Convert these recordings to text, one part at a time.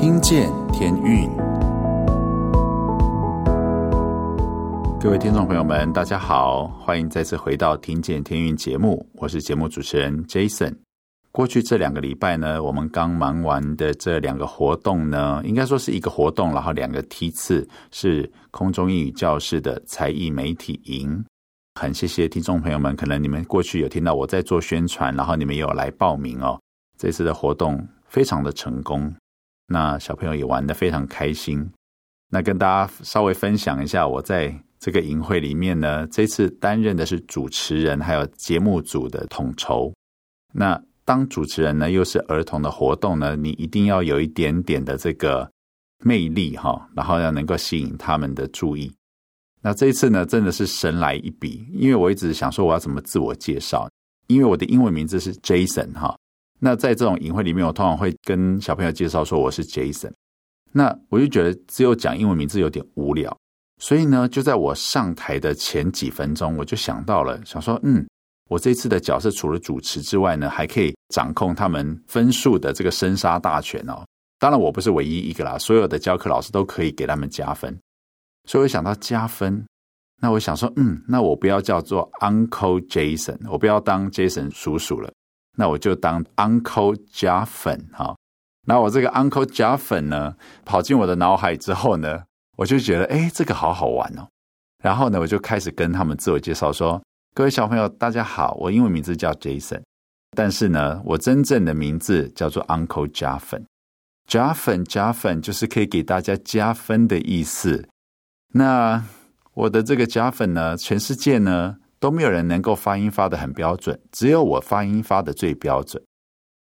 听见天运，各位听众朋友们，大家好，欢迎再次回到《听见天运》节目，我是节目主持人 Jason。过去这两个礼拜呢，我们刚忙完的这两个活动呢，应该说是一个活动，然后两个梯次是空中英语教室的才艺媒体营。很谢谢听众朋友们，可能你们过去有听到我在做宣传，然后你们也有来报名哦。这次的活动非常的成功，那小朋友也玩得非常开心。那跟大家稍微分享一下，我在这个营会里面呢，这次担任的是主持人，还有节目组的统筹。那当主持人呢，又是儿童的活动呢，你一定要有一点点的这个魅力哈，然后要能够吸引他们的注意。那这一次呢，真的是神来一笔，因为我一直想说我要怎么自我介绍，因为我的英文名字是 Jason 哈。那在这种营会里面，我通常会跟小朋友介绍说我是 Jason。那我就觉得只有讲英文名字有点无聊，所以呢，就在我上台的前几分钟，我就想到了，想说，嗯，我这次的角色除了主持之外呢，还可以掌控他们分数的这个生杀大权哦。当然，我不是唯一一个啦，所有的教课老师都可以给他们加分。所以我想到加分，那我想说，嗯，那我不要叫做 Uncle Jason，我不要当 Jason 叔叔了。那我就当 Uncle 加粉哈，那我这个 Uncle 加粉呢，跑进我的脑海之后呢，我就觉得哎，这个好好玩哦。然后呢，我就开始跟他们自我介绍说：各位小朋友，大家好，我英文名字叫 Jason，但是呢，我真正的名字叫做 Uncle 加粉。加粉加粉就是可以给大家加分的意思。那我的这个加粉呢，全世界呢，都没有人能够发音发得很标准，只有我发音发得最标准。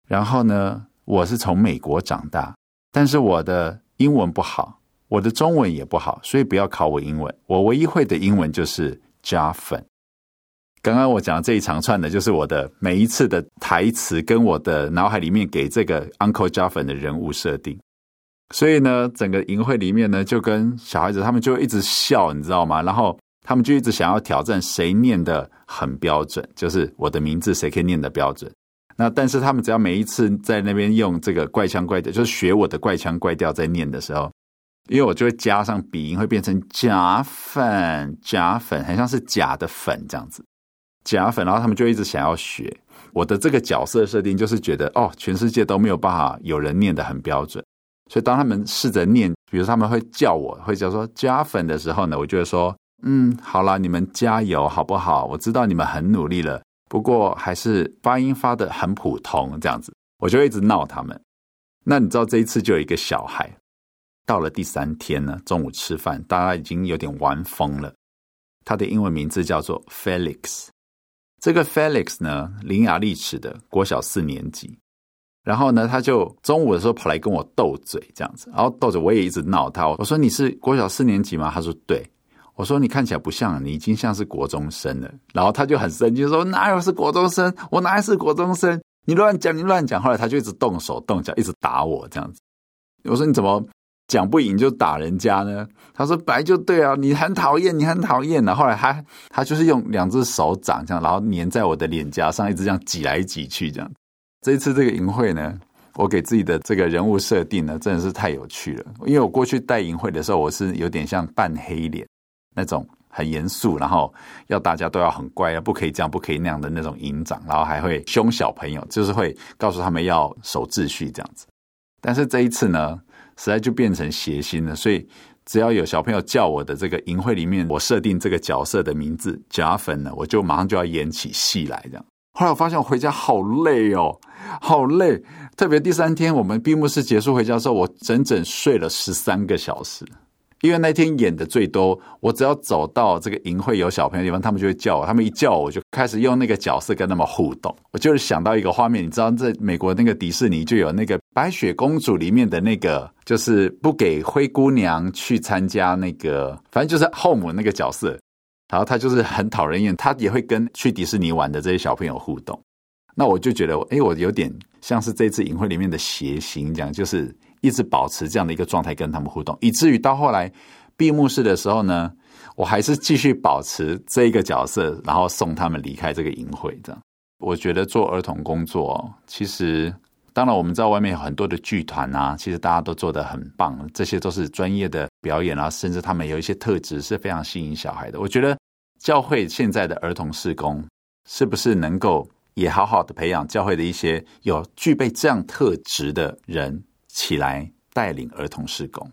然后呢，我是从美国长大，但是我的英文不好，我的中文也不好，所以不要考我英文。我唯一会的英文就是加粉。刚刚我讲这一长串的，就是我的每一次的台词跟我的脑海里面给这个 Uncle 加粉的人物设定。所以呢，整个营会里面呢，就跟小孩子他们就一直笑，你知道吗？然后。他们就一直想要挑战谁念的很标准，就是我的名字谁可以念的标准。那但是他们只要每一次在那边用这个怪腔怪调，就是学我的怪腔怪调在念的时候，因为我就会加上鼻音，会变成假粉假粉，很像是假的粉这样子假粉。然后他们就一直想要学我的这个角色设定，就是觉得哦，全世界都没有办法有人念得很标准。所以当他们试着念，比如他们会叫我会叫说假粉的时候呢，我就会说。嗯，好啦，你们加油好不好？我知道你们很努力了，不过还是发音发得很普通，这样子，我就一直闹他们。那你知道这一次就有一个小孩，到了第三天呢，中午吃饭，大家已经有点玩疯了。他的英文名字叫做 Felix，这个 Felix 呢，伶牙俐齿的，国小四年级。然后呢，他就中午的时候跑来跟我斗嘴，这样子，然后斗嘴，我也一直闹他。我说：“你是国小四年级吗？”他说：“对。”我说，你看起来不像，你已经像是国中生了。然后他就很生气说：“哪有是国中生？我哪是国中生？你乱讲，你乱讲。”后来他就一直动手动脚，一直打我这样子。我说：“你怎么讲不赢就打人家呢？”他说：“白就对啊，你很讨厌，你很讨厌。”然后来他他就是用两只手掌这样，然后粘在我的脸颊上，一直这样挤来挤去这样。这一次这个淫会呢，我给自己的这个人物设定呢，真的是太有趣了。因为我过去带淫会的时候，我是有点像扮黑脸。那种很严肃，然后要大家都要很乖，不可以这样，不可以那样的那种营长，然后还会凶小朋友，就是会告诉他们要守秩序这样子。但是这一次呢，实在就变成谐星了，所以只要有小朋友叫我的这个营会里面，我设定这个角色的名字加粉呢，我就马上就要演起戏来这样。后来我发现我回家好累哦，好累，特别第三天我们闭幕式结束回家之后，我整整睡了十三个小时。因为那天演的最多，我只要走到这个营会有小朋友的地方，他们就会叫我，他们一叫我，就开始用那个角色跟他们互动。我就是想到一个画面，你知道，在美国那个迪士尼就有那个白雪公主里面的那个，就是不给灰姑娘去参加那个，反正就是后母那个角色，然后他就是很讨人厌，他也会跟去迪士尼玩的这些小朋友互动。那我就觉得，哎，我有点像是这次营会里面的谐星这样，就是。一直保持这样的一个状态跟他们互动，以至于到后来闭幕式的时候呢，我还是继续保持这一个角色，然后送他们离开这个营会。这样，我觉得做儿童工作其实当然，我们知道外面有很多的剧团啊，其实大家都做得很棒，这些都是专业的表演啊，甚至他们有一些特质是非常吸引小孩的。我觉得教会现在的儿童事工是不是能够也好好的培养教会的一些有具备这样特质的人起来带领儿童施工？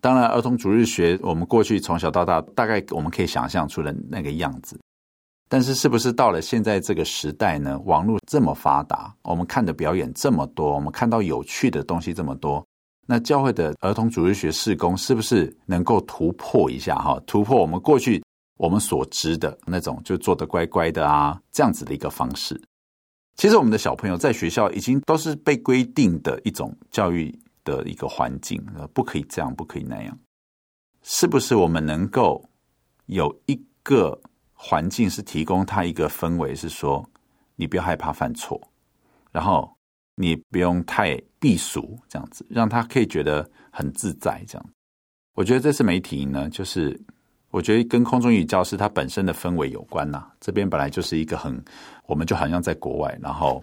当然，儿童主日学我们过去从小到大大概我们可以想象出的那个样子。但是，是不是到了现在这个时代呢？网络这么发达，我们看的表演这么多，我们看到有趣的东西这么多，那教会的儿童主日学事工是不是能够突破一下哈？突破我们过去我们所知的那种就做得乖乖的啊，这样子的一个方式。其实我们的小朋友在学校已经都是被规定的一种教育的一个环境，不可以这样，不可以那样。是不是我们能够有一个？环境是提供他一个氛围，是说你不要害怕犯错，然后你不用太避俗，这样子让他可以觉得很自在。这样，我觉得这次媒体呢，就是我觉得跟空中英语教室它本身的氛围有关呐。这边本来就是一个很，我们就好像在国外，然后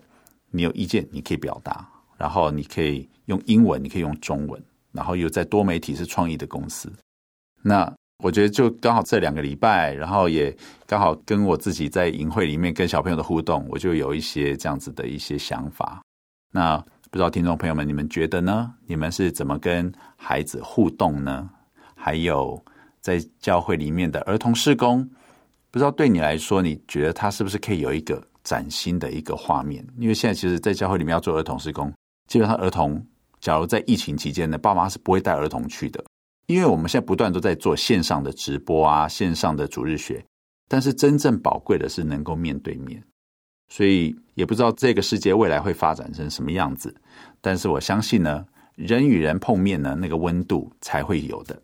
你有意见你可以表达，然后你可以用英文，你可以用中文，然后又在多媒体是创意的公司，那。我觉得就刚好这两个礼拜，然后也刚好跟我自己在营会里面跟小朋友的互动，我就有一些这样子的一些想法。那不知道听众朋友们，你们觉得呢？你们是怎么跟孩子互动呢？还有在教会里面的儿童事工，不知道对你来说，你觉得他是不是可以有一个崭新的一个画面？因为现在其实，在教会里面要做儿童事工，基本上儿童，假如在疫情期间呢，爸妈是不会带儿童去的。因为我们现在不断都在做线上的直播啊，线上的主日学，但是真正宝贵的是能够面对面，所以也不知道这个世界未来会发展成什么样子。但是我相信呢，人与人碰面呢，那个温度才会有的。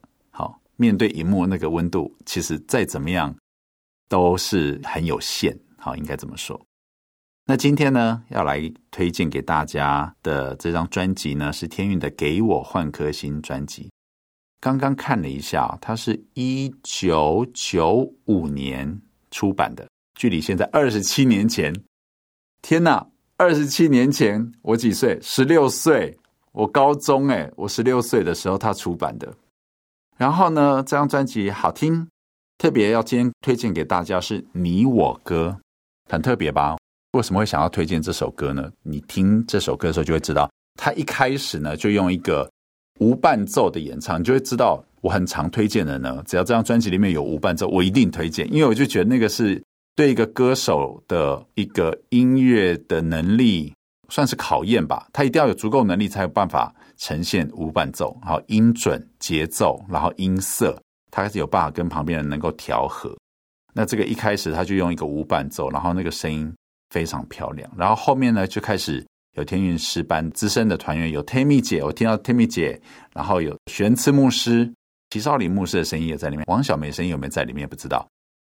面对荧幕那个温度，其实再怎么样都是很有限。好，应该这么说。那今天呢，要来推荐给大家的这张专辑呢，是天韵的《给我换颗心》专辑。刚刚看了一下，它是一九九五年出版的，距离现在二十七年前。天哪，二十七年前我几岁？十六岁，我高中诶，我十六岁的时候他出版的。然后呢，这张专辑好听，特别要今天推荐给大家是你我歌，很特别吧？为什么会想要推荐这首歌呢？你听这首歌的时候就会知道，他一开始呢就用一个。无伴奏的演唱，你就会知道我很常推荐的呢。只要这张专辑里面有无伴奏，我一定推荐，因为我就觉得那个是对一个歌手的一个音乐的能力算是考验吧。他一定要有足够能力，才有办法呈现无伴奏，好音准、节奏，然后音色，他是有办法跟旁边人能够调和。那这个一开始他就用一个无伴奏，然后那个声音非常漂亮，然后后面呢就开始。有天韵诗班资深的团员，有 Tammy 姐，我听到 Tammy 姐，然后有玄慈牧师、齐少林牧师的声音也在里面，王小梅声音有没有在里面？不知道。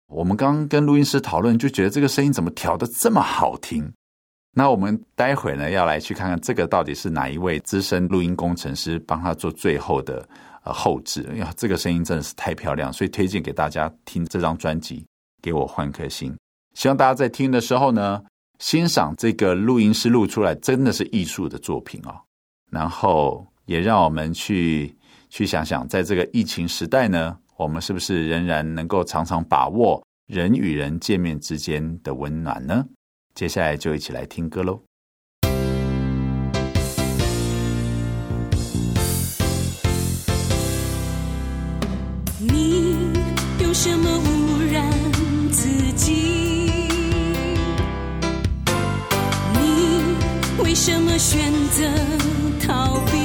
我们刚跟录音师讨论，就觉得这个声音怎么调的这么好听？那我们待会呢要来去看看这个到底是哪一位资深录音工程师帮他做最后的呃后置？哎呀，这个声音真的是太漂亮，所以推荐给大家听这张专辑，给我换颗心。希望大家在听的时候呢。欣赏这个录音师录出来真的是艺术的作品哦，然后也让我们去去想想，在这个疫情时代呢，我们是不是仍然能够常常把握人与人见面之间的温暖呢？接下来就一起来听歌喽。你有什么污染自己？你？为什么选择逃避？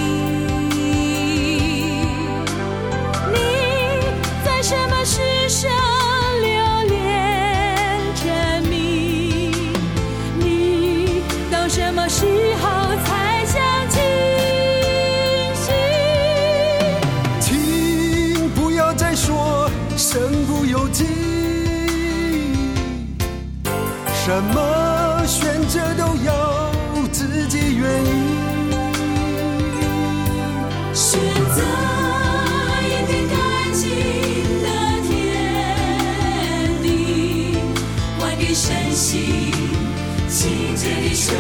什么选择都要。自己愿意选择一片干净的天地，还给身心清洁的水。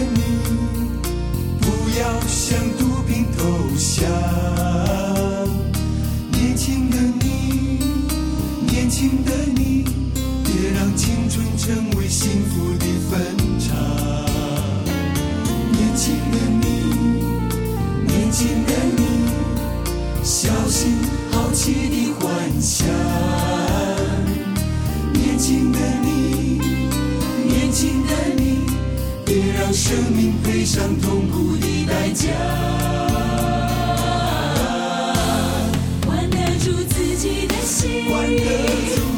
你不要向毒品投降。年轻的你年轻的你别让青春成为幸福的坟场。年轻的你年轻的你。生命配上痛苦的代价。管得住自己的心。管得住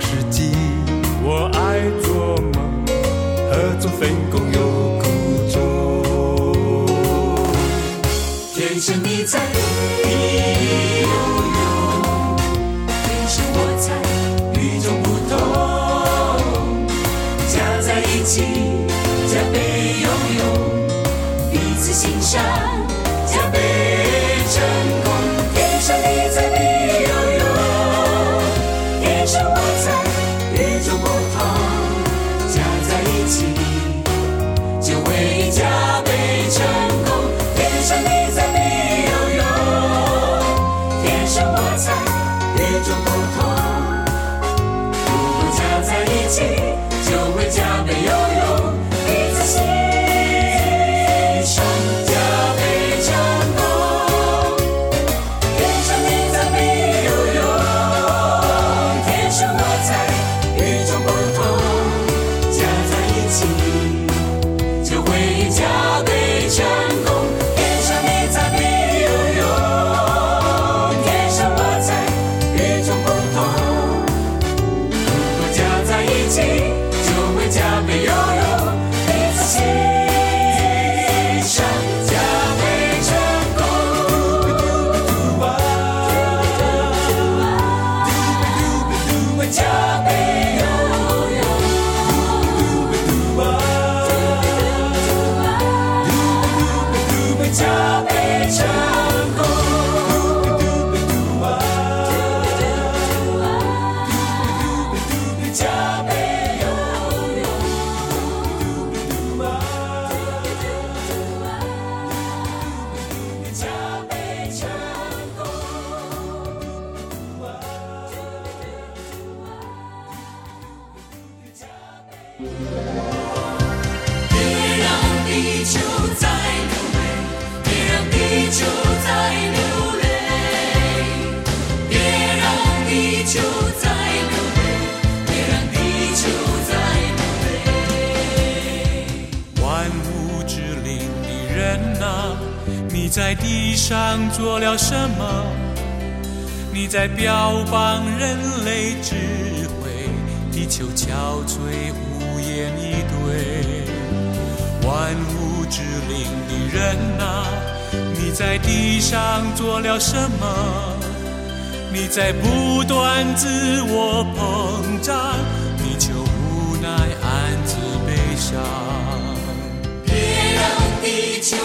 时机我爱做梦合作分工有苦衷。天生你在在地上做了什么？你在标榜人类智慧，地球憔悴无言以对。万物之灵的人啊，你在地上做了什么？你在不断自我膨胀，地球无奈暗自悲伤。别让地球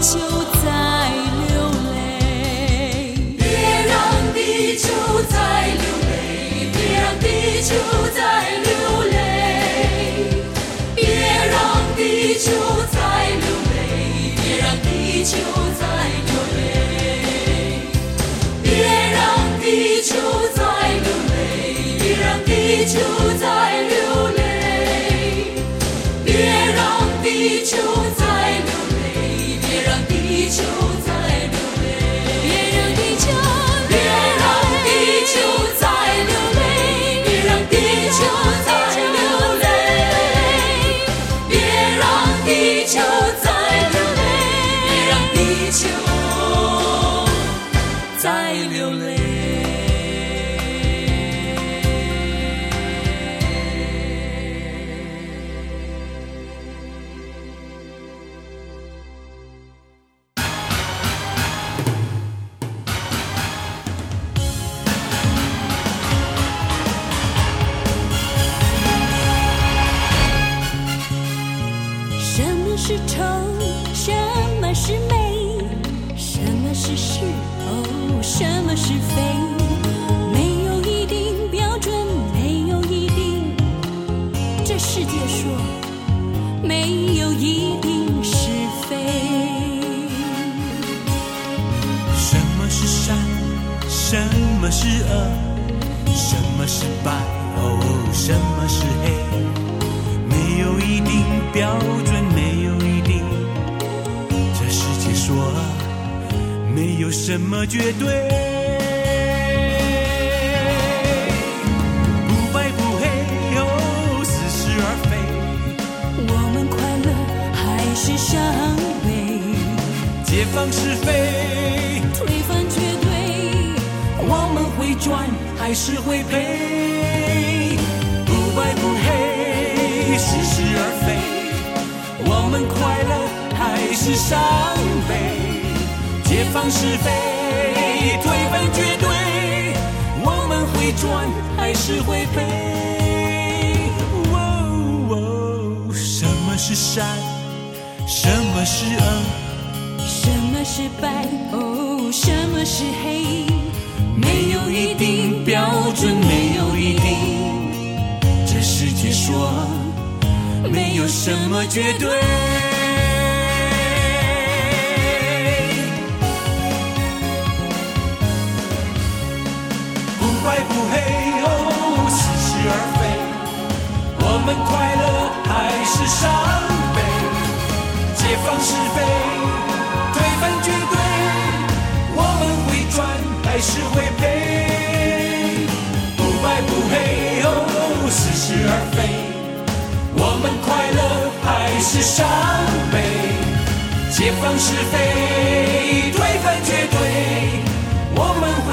球再流泪。别让地球再流泪，别让地球再流泪，别让地球再流泪，别让地球再流泪，别让地球再流泪，别让地球再流标准没有一定，这世界说没有什么绝对，不白不黑，哦，似是而非，我们快乐还是伤悲，解放是非，推翻绝对，我们会转还是会飞？伤悲？解放是非，推翻绝对，我们会赚还是会赔？哦哦，什么是善？什么是恶？什么是白？哦，什么是黑？没有一定标准，没有一定。这世界说，没有什么绝对。不黑哦，似是而非我们快乐还是伤悲？解放是非，推翻绝对。我们会赚还是会赔？不白不黑，哦，似是而非。我们快乐还是伤悲？解放是非，推翻绝对。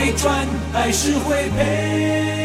会赚还是会陪？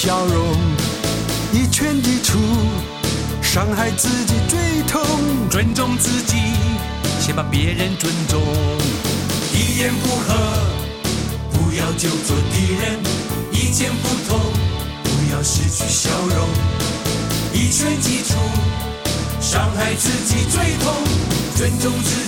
笑容。一拳一出，伤害自己最痛。尊重自己，先把别人尊重。一言不合，不要就做敌人。意见不同，不要失去笑容。一拳击出，伤害自己最痛。尊重自己，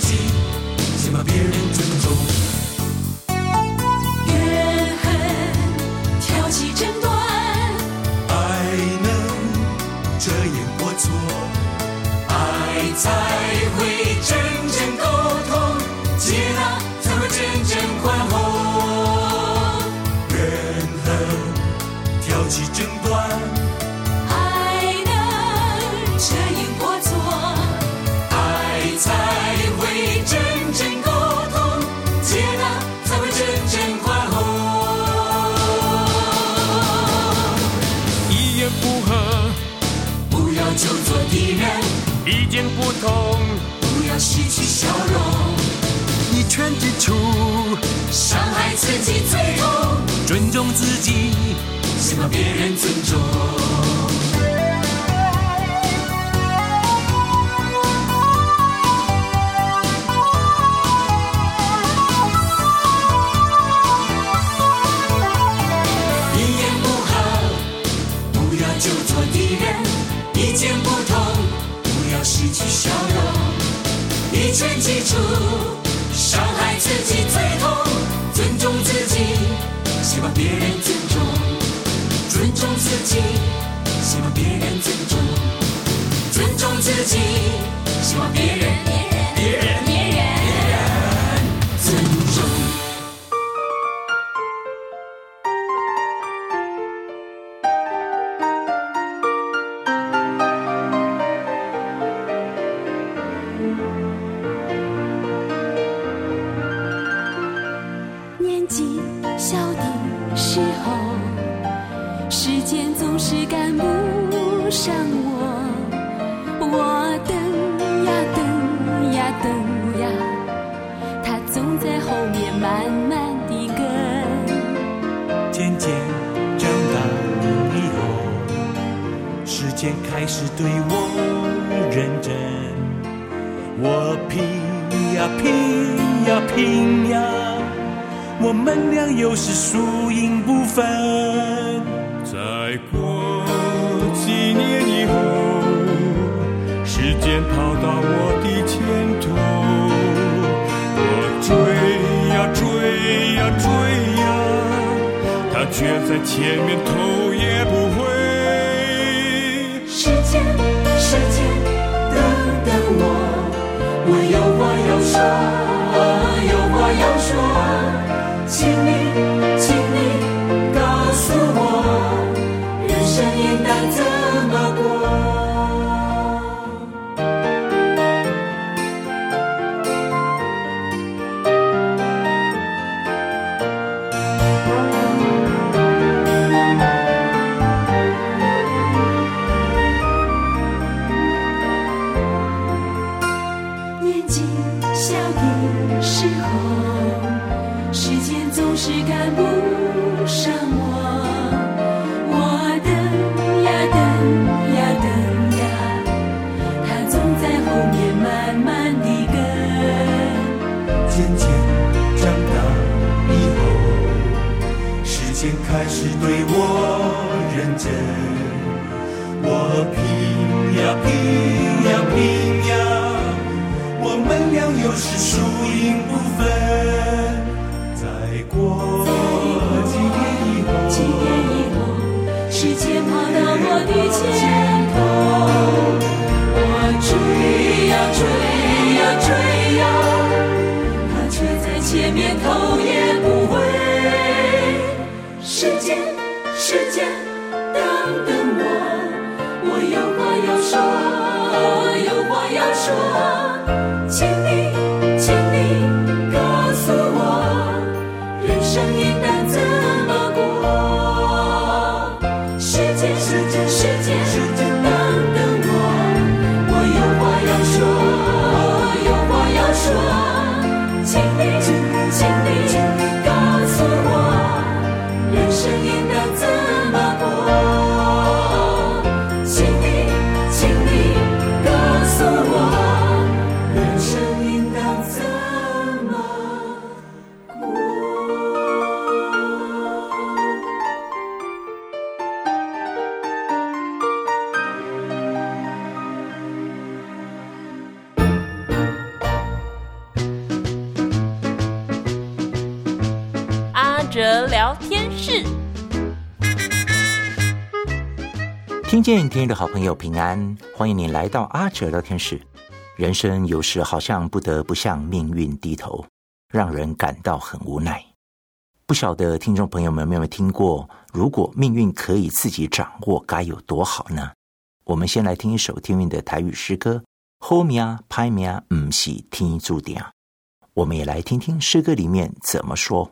自己先把别人尊重。一言不合不要就做敌人意见不同不要失去笑容。一切记住伤害自己最痛别人尊重。尊重自己，希望别人尊重。尊重自己，希望别人头也不回。时间时间等等我。我有话要说。说请你亲爱的好朋友，平安！欢迎你来到阿哲聊天室。人生有时好像不得不向命运低头，让人感到很无奈。不晓得听众朋友们有没有听过？如果命运可以自己掌握，该有多好呢？我们先来听一首天命的台语诗歌：Home 啊，拍啊，唔是天注定啊。我们也来听听诗歌里面怎么说。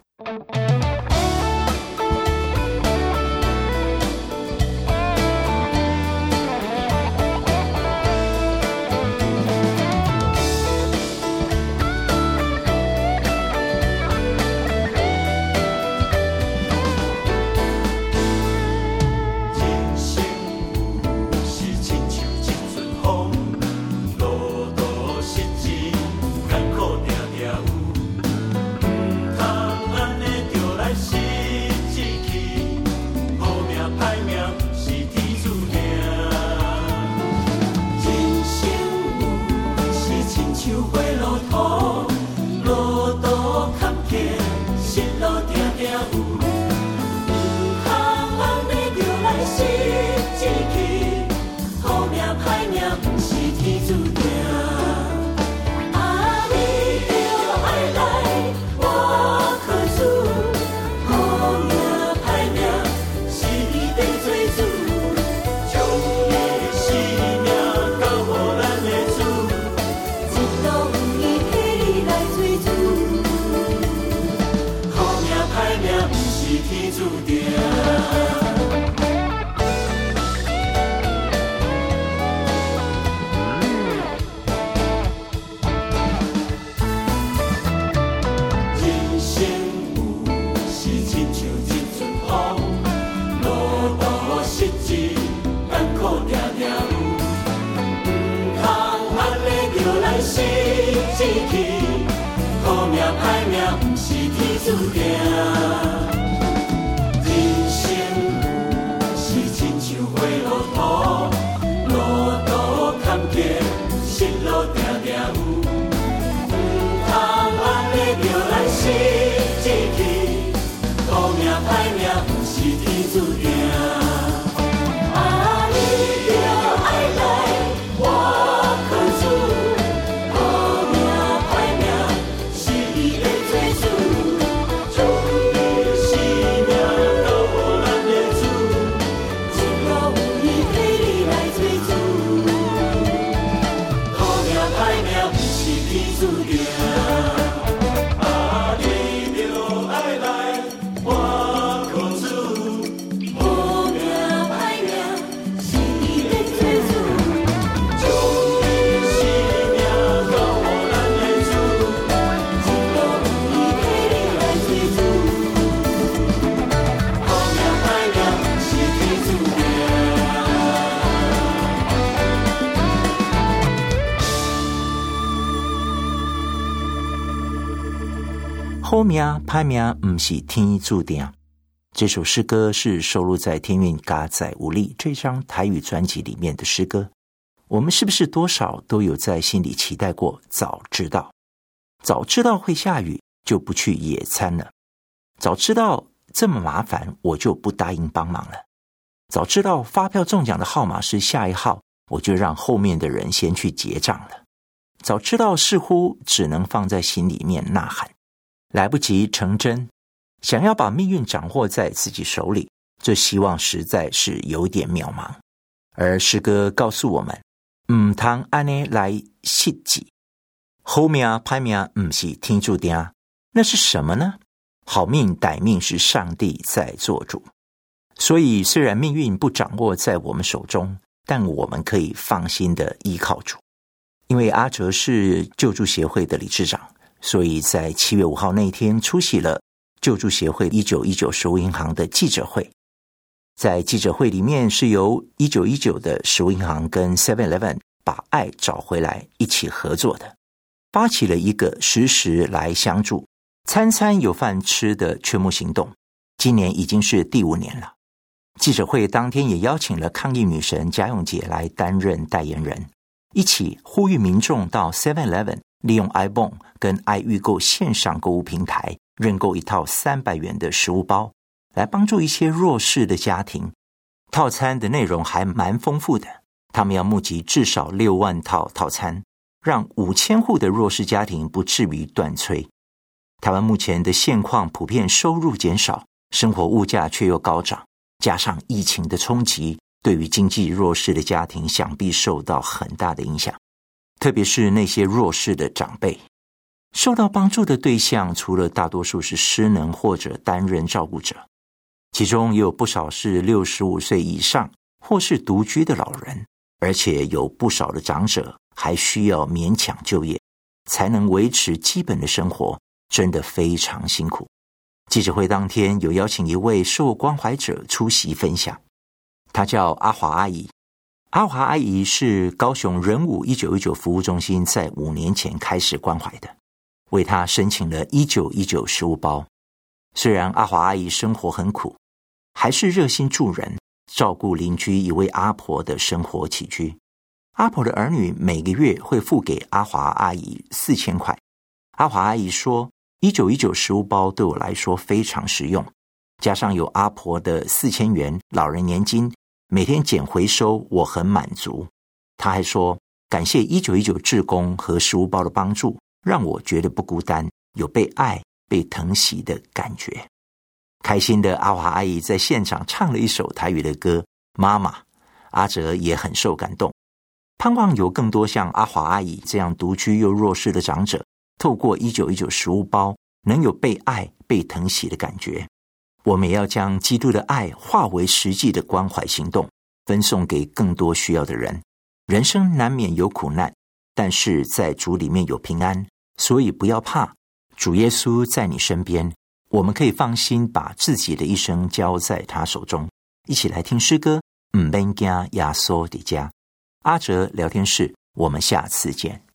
好命歹命不是天注定。这首诗歌是收录在《天韵嘎载无力》这张台语专辑里面的诗歌。我们是不是多少都有在心里期待过？早知道，早知道会下雨，就不去野餐了；早知道这么麻烦，我就不答应帮忙了；早知道发票中奖的号码是下一号，我就让后面的人先去结账了；早知道似乎只能放在心里面呐喊，来不及成真。想要把命运掌握在自己手里，这希望实在是有点渺茫。而诗歌告诉我们，唔通安尼来失志，好命歹命唔是天注定，那是什么呢？好命歹命是上帝在做主。所以，虽然命运不掌握在我们手中，但我们可以放心的依靠主。因为阿哲是救助协会的理事长，所以在七月五号那一天出席了。救助协会一九一九食物银行的记者会，在记者会里面是由一九一九的食物银行跟 Seven Eleven 把爱找回来一起合作的，发起了一个时时来相助、餐餐有饭吃的劝募行动。今年已经是第五年了。记者会当天也邀请了抗疫女神贾永杰来担任代言人，一起呼吁民众到 Seven Eleven 利用 ibon 跟爱预购线上购物平台。认购一套三百元的食物包，来帮助一些弱势的家庭。套餐的内容还蛮丰富的，他们要募集至少六万套套餐，让五千户的弱势家庭不至于断炊。台湾目前的现况普遍收入减少，生活物价却又高涨，加上疫情的冲击，对于经济弱势的家庭想必受到很大的影响，特别是那些弱势的长辈。受到帮助的对象，除了大多数是失能或者单人照顾者，其中也有不少是六十五岁以上或是独居的老人，而且有不少的长者还需要勉强就业，才能维持基本的生活，真的非常辛苦。记者会当天有邀请一位受关怀者出席分享，她叫阿华阿姨。阿华阿姨是高雄仁武一九一九服务中心在五年前开始关怀的。为他申请了一九一九食物包。虽然阿华阿姨生活很苦，还是热心助人，照顾邻居一位阿婆的生活起居。阿婆的儿女每个月会付给阿华阿姨四千块。阿华阿姨说：“一九一九食物包对我来说非常实用，加上有阿婆的四千元老人年金，每天捡回收，我很满足。”她还说：“感谢一九一九志工和食物包的帮助。”让我觉得不孤单，有被爱、被疼惜的感觉。开心的阿华阿姨在现场唱了一首台语的歌《妈妈》，阿哲也很受感动，盼望有更多像阿华阿姨这样独居又弱势的长者，透过一九一九食物包，能有被爱、被疼惜的感觉。我们也要将基督的爱化为实际的关怀行动，分送给更多需要的人。人生难免有苦难。但是在主里面有平安，所以不要怕，主耶稣在你身边，我们可以放心把自己的一生交在他手中。一起来听诗歌，唔免惊耶稣的家。阿哲聊天室，我们下次见。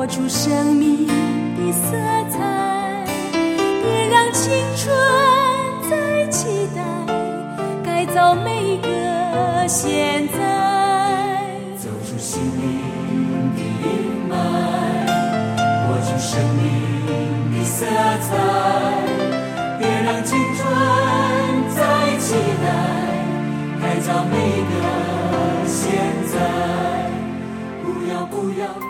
活出生命的色彩别让青春再期待改造每一个现在走出心灵的阴霾活出生命的色彩别让青春再期待改造每一个现在。不要不要。